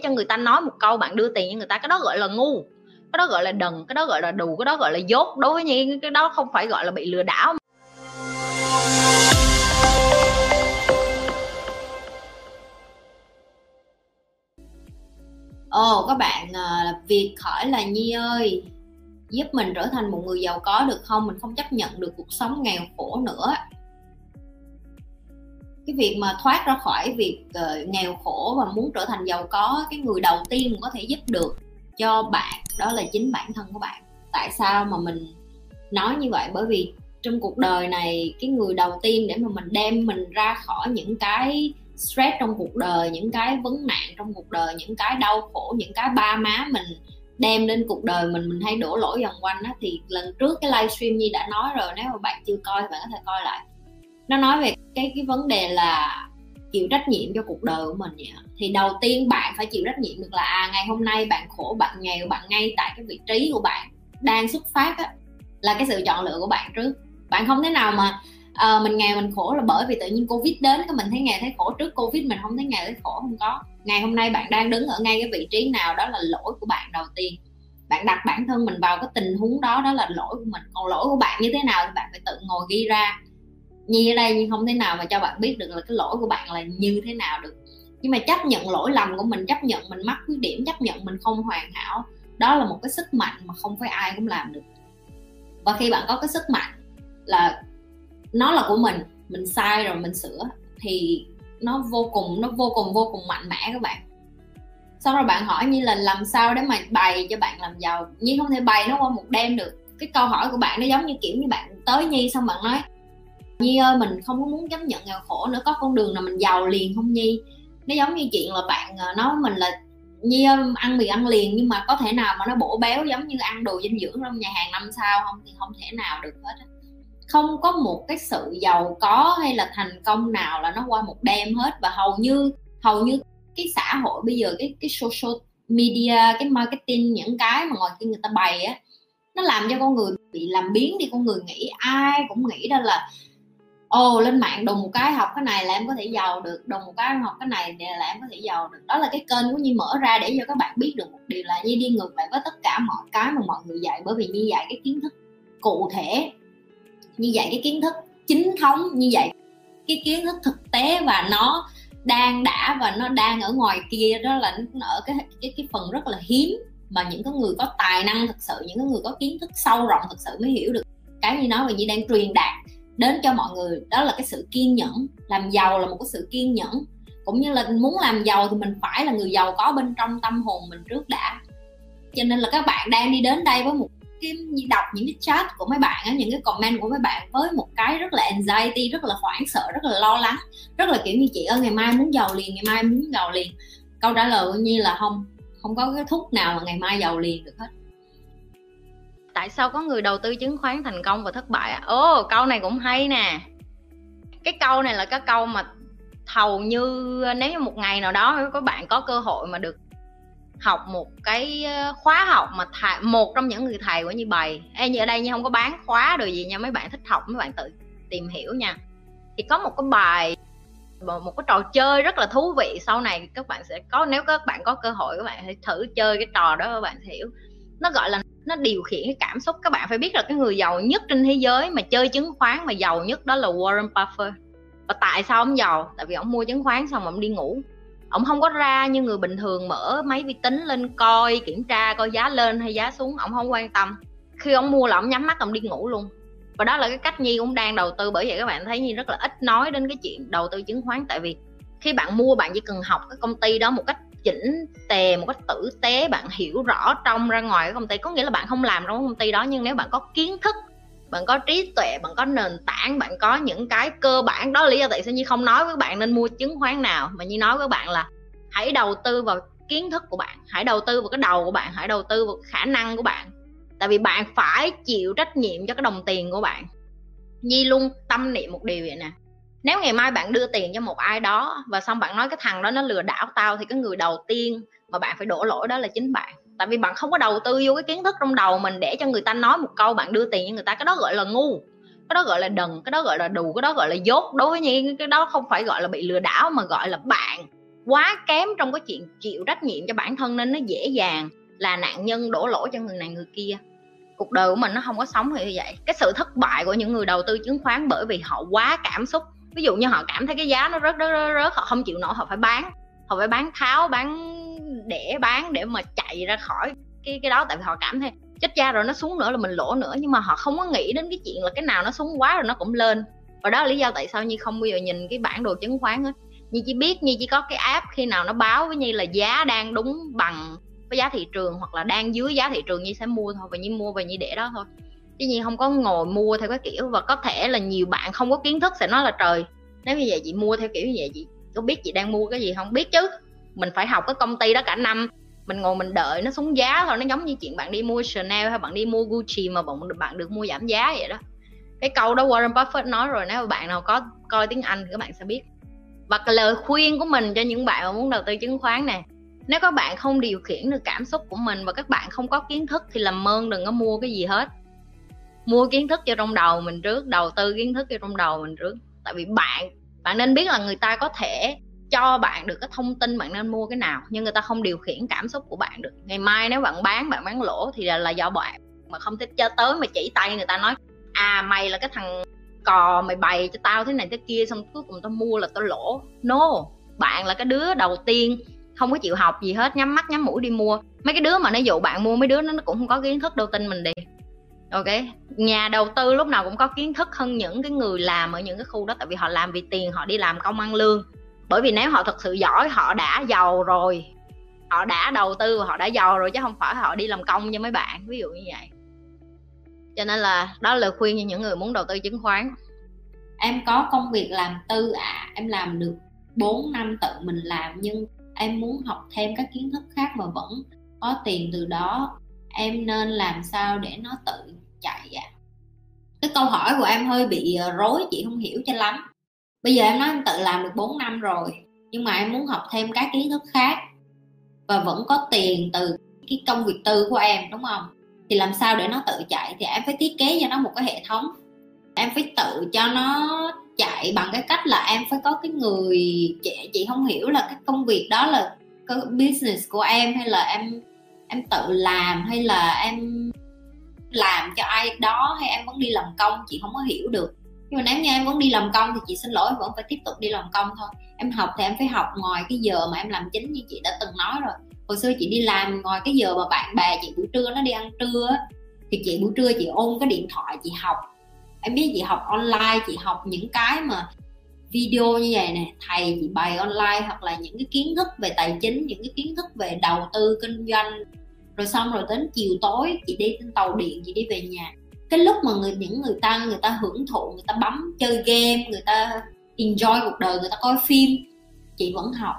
cho người ta nói một câu bạn đưa tiền cho người ta cái đó gọi là ngu cái đó gọi là đần cái đó gọi là đù cái đó gọi là dốt. Đối với nhi cái đó không phải gọi là bị lừa đảo. Ồ các bạn à, uh, Việt hỏi là Nhi ơi. Giúp mình trở thành một người giàu có được không? Mình không chấp nhận được cuộc sống nghèo khổ nữa cái việc mà thoát ra khỏi việc uh, nghèo khổ và muốn trở thành giàu có cái người đầu tiên có thể giúp được cho bạn đó là chính bản thân của bạn. Tại sao mà mình nói như vậy? Bởi vì trong cuộc đời này cái người đầu tiên để mà mình đem mình ra khỏi những cái stress trong cuộc đời những cái vấn nạn trong cuộc đời những cái đau khổ những cái ba má mình đem lên cuộc đời mình mình hay đổ lỗi vòng quanh á thì lần trước cái livestream như đã nói rồi nếu mà bạn chưa coi thì bạn có thể coi lại nó nói về cái cái vấn đề là chịu trách nhiệm cho cuộc đời của mình vậy thì đầu tiên bạn phải chịu trách nhiệm được là à ngày hôm nay bạn khổ bạn nghèo bạn ngay tại cái vị trí của bạn đang xuất phát á là cái sự chọn lựa của bạn trước. Bạn không thể nào mà à, mình nghèo mình khổ là bởi vì tự nhiên covid đến cái mình thấy nghèo thấy khổ. Trước covid mình không thấy nghèo thấy khổ không có. Ngày hôm nay bạn đang đứng ở ngay cái vị trí nào đó là lỗi của bạn đầu tiên. Bạn đặt bản thân mình vào cái tình huống đó đó là lỗi của mình. Còn lỗi của bạn như thế nào thì bạn phải tự ngồi ghi ra nhi ở đây, nhưng không thể nào mà cho bạn biết được là cái lỗi của bạn là như thế nào được. Nhưng mà chấp nhận lỗi lầm của mình, chấp nhận mình mắc khuyết điểm, chấp nhận mình không hoàn hảo, đó là một cái sức mạnh mà không phải ai cũng làm được. Và khi bạn có cái sức mạnh là nó là của mình mình sai rồi mình sửa, thì nó vô cùng, nó vô cùng vô cùng mạnh mẽ các bạn. Sau rồi bạn hỏi như là làm sao để mà bày cho bạn làm giàu? Nhưng không thể bày nó qua một đêm được. Cái câu hỏi của bạn nó giống như kiểu như bạn tới nhi xong bạn nói nhi ơi, mình không có muốn chấp nhận nghèo khổ nữa, có con đường nào mình giàu liền không nhi? Nó giống như chuyện là bạn à, nói nói mình là, nhi ơi, ăn mì ăn liền, nhưng mà có thể nào mà nó bổ béo giống như ăn đồ dinh dưỡng trong nhà hàng năm sao không? Thì không thể nào được hết không có một cái sự giàu có hay là thành công nào là nó qua một đêm hết và hầu như hầu như cái xã hội bây giờ, cái cái social media, cái marketing, những cái mà ngoài kia người ta bày á, nó làm cho con người bị làm biến đi, con người nghĩ ai cũng nghĩ đó là ồ, lên mạng đùng một cái học cái này là em có thể giàu được, đùng một cái học cái này là em có thể giàu được. Đó là cái kênh của nhi mở ra để cho các bạn biết được một điều là nhi đi ngược lại với tất cả mọi cái mà mọi người dạy. Bởi vì nhi dạy cái kiến thức cụ thể như vậy cái kiến thức chính thống như vậy cái kiến thức thực tế và nó đang đã và nó đang ở ngoài kia. Đó là nó ở cái cái cái phần rất là hiếm mà những cái người có tài năng thực sự, những cái người có kiến thức sâu rộng thực sự mới hiểu được. Cái như nói và như đang truyền đạt đến cho mọi người. Đó là cái sự kiên nhẫn. Làm giàu là một cái sự kiên nhẫn. Cũng như là muốn làm giàu thì mình phải là người giàu có bên trong tâm hồn mình trước đã. Cho nên là các bạn đang đi đến đây với một cái đọc những cái chat của mấy bạn những cái comment của mấy bạn với một cái rất là anxiety, rất là hoảng sợ, rất là lo lắng. Rất là kiểu như, chị ơi, ngày mai muốn giàu liền, ngày mai muốn giàu liền. Câu trả lời như là không. Không có cái thuốc nào mà ngày mai giàu liền được hết tại sao có người đầu tư chứng khoán thành công và thất bại ồ oh, câu này cũng hay nè. Cái câu này là cái câu mà hầu như nếu như một ngày nào đó các bạn có cơ hội mà được học một cái ờ, khóa học mà thầy một trong những người thầy của như bày. Ê, như ở đây như không có bán khóa rồi gì nha mấy bạn thích học mấy bạn tự tìm hiểu nha. Thì có một cái bài một cái trò chơi rất là thú vị sau này các bạn sẽ có nếu các bạn có cơ hội các bạn hãy thử chơi cái trò đó các bạn sẽ hiểu. Nó gọi là nó điều khiển cái cảm xúc. Các bạn phải biết là cái người giàu nhất trên thế giới mà chơi chứng khoán mà giàu nhất đó là Warren Buffett. Và tại sao ông giàu? Tại vì ông mua chứng khoán xong ông đi ngủ. Ông không có ra như người bình thường mở máy vi tính lên coi, kiểm tra coi giá lên hay giá xuống. Ông không quan tâm. Khi ông mua là ông nhắm mắt, ông đi ngủ luôn. Và đó là cái cách nhi cũng đang đầu tư. Bởi vậy các bạn thấy nhi rất là ít nói đến cái chuyện đầu tư chứng khoán. Tại vì khi bạn mua, bạn chỉ cần học cái công ty đó một cách chỉnh tề một cách tử tế, bạn hiểu rõ trong ra ngoài cái công ty. Có nghĩa là bạn không làm trong công ty đó, nhưng nếu bạn có kiến thức, bạn có trí tuệ, bạn có nền tảng, bạn có những cái cơ bản, đó là lý do tại sao như không nói với bạn nên mua chứng khoán nào, mà như nói với bạn là hãy đầu tư vào kiến thức của bạn, hãy đầu tư vào cái đầu của bạn, hãy đầu tư vào khả năng của bạn. Tại vì bạn phải chịu trách nhiệm cho cái đồng tiền của bạn. Nhi luôn tâm niệm một điều vậy nè nếu ngày mai bạn đưa tiền cho một ai đó và xong bạn nói cái thằng đó nó lừa đảo tao thì cái người đầu tiên mà bạn phải đổ lỗi đó là chính bạn. Tại vì bạn không có đầu tư vô cái kiến thức trong đầu mình để cho người ta nói một câu bạn đưa tiền cho người ta, cái đó gọi là ngu, cái đó gọi là đần, cái đó gọi là đù, cái đó gọi là dốt. Đối với như cái đó không phải gọi là bị lừa đảo mà gọi là bạn. Quá kém trong cái chuyện chịu trách nhiệm cho bản thân nên nó dễ dàng là nạn nhân đổ lỗi cho người này người kia. Cuộc đời của mình nó không có sống như vậy. Cái sự thất bại của những người đầu tư chứng khoán bởi vì họ quá cảm xúc ví dụ như họ cảm thấy cái giá nó rớt rớt rớt, rớt họ không chịu nổi họ phải bán. Họ phải bán tháo bán để bán để mà chạy ra khỏi cái cái đó tại vì họ cảm thấy chết cha rồi nó xuống nữa là mình lỗ nữa. Nhưng mà họ không có nghĩ đến cái chuyện là cái nào nó xuống quá rồi nó cũng lên. Và đó là lý do tại sao như không bao giờ nhìn cái bản đồ chứng khoán ấy như chỉ biết như chỉ có cái app khi nào nó báo với như là giá đang đúng bằng với giá thị trường hoặc là đang dưới giá thị trường như sẽ mua thôi và như mua và như để đó thôi chứ nhiên không có ngồi mua theo cái kiểu, và có thể là nhiều bạn không có kiến thức sẽ nói là trời, nếu như vậy chị mua theo kiểu như vậy, chị có biết chị đang mua cái gì không? Biết chứ, mình phải học cái công ty đó cả năm. Mình ngồi mình đợi nó xuống giá thôi, nó giống như chuyện bạn đi mua Chanel hay bạn đi mua Gucci mà bạn bạn được mua giảm giá vậy đó. Cái câu đó Warren Buffett nói rồi, nếu bạn nào có coi tiếng Anh thì các bạn sẽ biết. Và cái lời khuyên của mình cho những bạn mà muốn đầu tư chứng khoán nè, nếu các bạn không điều khiển được cảm xúc của mình và các bạn không có kiến thức thì làm ơn đừng có mua cái gì hết mua kiến thức cho trong đầu mình trước đầu tư kiến thức cho trong đầu mình trước. Tại vì bạn bạn nên biết là người ta có thể cho bạn được cái thông tin bạn nên mua cái nào nhưng người ta không điều khiển cảm xúc của bạn được. Ngày mai nếu bạn bán bạn bán lỗ thì là, là do bạn mà không thích cho tới mà chỉ tay người ta nói à mày là cái thằng cò mày bày cho tao thế này thế kia xong cuối cùng tao mua là tao lỗ. No bạn là cái đứa đầu tiên không có chịu học gì hết nhắm mắt nhắm mũi đi mua. Mấy cái đứa mà nó dụ bạn mua mấy đứa nó cũng không có kiến thức đâu tin mình đi ok. Nhà đầu tư lúc nào cũng có kiến thức hơn những cái người làm ở những cái khu đó tại vì họ làm vì tiền họ đi làm công ăn lương. Bởi vì nếu họ thật sự giỏi họ đã giàu rồi. Họ đã đầu tư và họ đã giàu rồi chứ không phải họ đi làm công cho mấy bạn ví dụ như vậy. Cho nên là đó là lời khuyên cho những người muốn đầu tư chứng khoán. Em có công việc làm tư ạ. À, em làm được 4 năm tự mình làm nhưng em muốn học thêm các kiến thức khác mà vẫn có tiền từ đó em nên làm sao để nó tự chạy ạ? À? cái câu hỏi của em hơi bị ờ, rối, chị không hiểu cho lắm. Bây giờ em nói em tự làm được 4 năm rồi, nhưng mà em muốn học thêm các kiến thức khác. Và vẫn có tiền từ cái công việc tư của em, đúng không? Thì làm sao để nó tự chạy thì em phải thiết kế cho nó một cái hệ thống. Em phải tự cho nó chạy bằng cái cách là em phải có cái người chị chị không hiểu là cái công việc đó là cái business của em hay là em em tự làm hay là em làm cho ai đó hay em vẫn đi làm công, chị không có hiểu được. Nhưng mà nếu như em vẫn đi làm công thì chị xin lỗi, em vẫn phải tiếp tục đi làm công thôi. Em học thì em phải học ngoài cái giờ mà em làm chính như chị đã từng nói rồi. Hồi xưa chị đi làm ngoài cái giờ mà bạn bè chị buổi trưa nó đi ăn trưa thì chị buổi trưa chị ôm cái điện thoại chị học. Em biết chị học online, chị học những cái mà video như vậy nè, thầy chị bày online hoặc là những cái kiến thức về tài chính, những cái kiến thức về đầu tư kinh doanh rồi xong rồi đến chiều tối, chị đi trên tàu điện, chị đi về nhà. Cái lúc mà người, những người ta người ta hưởng thụ, người ta bấm chơi game, người ta enjoy cuộc đời, người ta coi phim, chị vẫn học.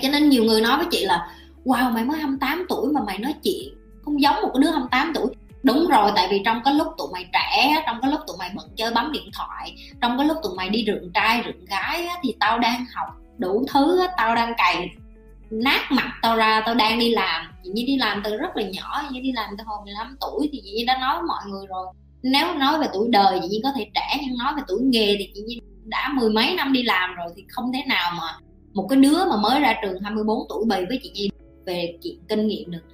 Cho nên nhiều người nói với chị là, wow, mày mới 28 tuổi mà mày nói chuyện không giống một cái đứa 28 tuổi. Đúng rồi, tại vì trong cái lúc tụi mày trẻ, trong cái lúc tụi mày bận chơi bấm điện thoại, trong cái lúc tụi mày đi rượn trai rượn gái thì tao đang học đủ thứ tao đang cày nát mặt tao ra, tao đang đi làm. Chị như đi làm từ rất là nhỏ như đi làm từ hồi 15 tuổi thì chị Nhi đã nói với mọi người rồi. Nếu nói về tuổi đời chị như có thể trẻ, nhưng nói về tuổi nghề thì chị như đã mười mấy năm đi làm rồi thì không thể nào mà một cái đứa mà mới ra trường 24 tuổi bày với chị Nhi về chuyện kinh nghiệm được.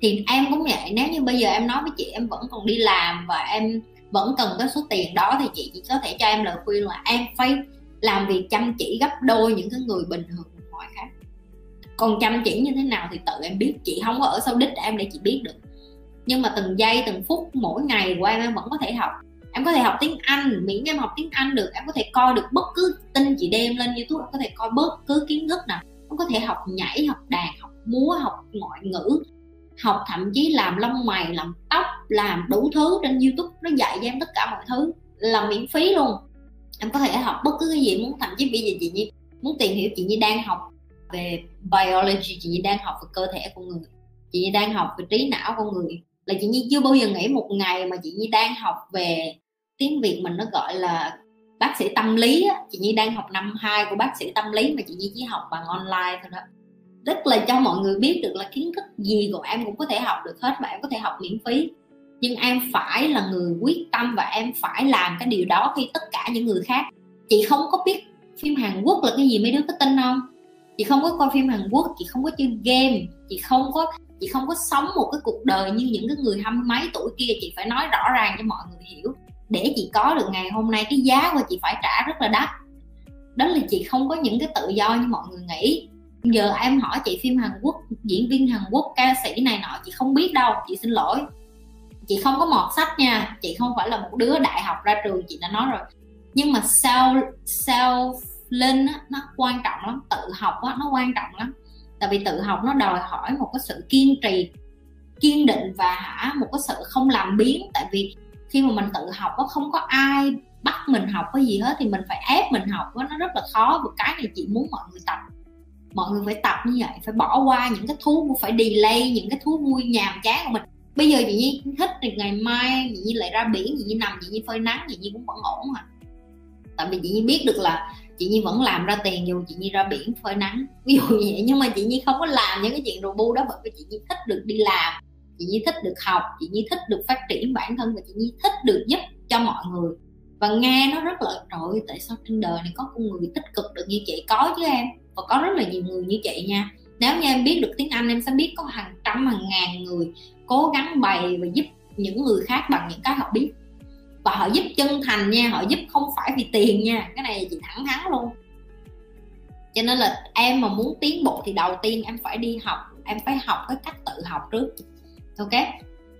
Thì em cũng vậy, nếu như bây giờ em nói với chị em vẫn còn đi làm và em vẫn cần cái số tiền đó thì chị chỉ có thể cho em lời khuyên là em phải làm việc chăm chỉ gấp đôi những cái người bình thường còn chăm chỉ như thế nào thì tự em biết. Chị không có ở sau đích em để chị biết được. Nhưng mà từng giây, từng phút, mỗi ngày của em em vẫn có thể học. Em có thể học tiếng anh, miễn em học tiếng anh được, em có thể coi được bất cứ tin chị đem lên youtube, em có thể coi bất cứ kiến thức nào. Em có thể học nhảy, học đàn, học múa, học ngoại ngữ, học thậm chí làm lông mày, làm tóc, làm đủ thứ trên youtube. Nó dạy cho em tất cả mọi thứ, là miễn phí luôn. Em có thể học bất cứ cái gì, muốn thậm chí bây giờ chị nhi, muốn tìm hiểu chị nhi đang học về biology, chị nhi đang học về cơ thể của người. Chị nhi đang học về trí não con người. Là chị nhi chưa bao giờ nghĩ một ngày mà chị nhi đang học về tiếng việt mình nó gọi là bác sĩ tâm lý á. chị nhi đang học năm 2 của bác sĩ tâm lý mà chị nhi chỉ học bằng online thôi đó. Tức là cho mọi người biết được là kiến thức gì của em cũng có thể học được hết và em có thể học miễn phí. Nhưng em phải là người quyết tâm và em phải làm cái điều đó khi tất cả những người khác. Chị không có biết phim Hàn Quốc là cái gì, mấy đứa có tin không? Chị không có coi phim Hàn Quốc, chị không có chơi game, chị không có, chị không có sống một cái cuộc đời như những cái người hăm mấy tuổi kia. Chị phải nói rõ ràng cho mọi người hiểu. Để chị có được ngày hôm nay, cái giá của chị phải trả rất là đắt. Đó là chị không có những cái tự do như mọi người nghĩ. Giờ em hỏi chị phim Hàn Quốc, diễn viên Hàn Quốc, ca sĩ này nọ, chị không biết đâu, chị xin lỗi. Chị không có mọt sách nha, chị không phải là một đứa đại học ra trường, chị đã nói rồi. Nhưng mà sao sao lên á, nó quan trọng lắm tự học á, nó quan trọng lắm. Tại vì tự học nó đòi hỏi một cái sự kiên trì kiên định và hả một cái sự không làm biến tại vì khi mà mình tự học có không có ai bắt mình học cái gì hết thì mình phải ép mình học đó, nó rất là khó. Và cái này chị muốn mọi người tập mọi người phải tập như vậy phải bỏ qua những cái thú phải delay những cái thú vui nhàm chán của mình. Bây giờ chị nhi thích thì ngày mai chị nhi lại ra biển chị nhi nằm chị nhi phơi nắng chị nhi cũng vẫn ổn à. Tại vì chị nhi biết được là chị nhi vẫn làm ra tiền dù chị nhi ra biển phơi nắng. Ví dụ như vậy, nhưng mà chị nhi không có làm những cái chuyện rù bu đó bởi vì chị nhi thích được đi làm, chị nhi thích được học, chị nhi thích được phát triển bản thân và chị nhi thích được giúp cho mọi người. Và nghe nó rất là, trời tại sao trên đời này có con người tích cực được như chị có chứ em, và có rất là nhiều người như chị nha. Nếu như em biết được tiếng anh, em sẽ biết có hàng trăm, hàng ngàn người cố gắng bày và giúp những người khác bằng những cái họ biết và họ giúp chân thành nha, họ giúp không phải vì tiền nha. Cái này chị thẳng thắn luôn. Cho nên là em mà muốn tiến bộ thì đầu tiên em phải đi học, em phải học cái cách tự học trước. Ok?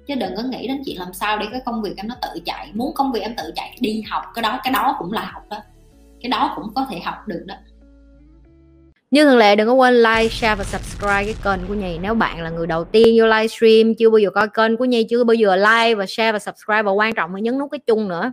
Chứ đừng có nghĩ đến chuyện làm sao để cái công việc em nó tự chạy. Muốn công việc em tự chạy, đi học, cái đó cái đó cũng là học đó. Cái đó cũng có thể học được đó như thường lệ đừng có quên like, share và subscribe cái kênh của Nhi. Nếu bạn là người đầu tiên vô livestream Chưa bao giờ coi kênh của Nhi Chưa bao giờ like và share và subscribe Và quan trọng là nhấn nút cái chung nữa.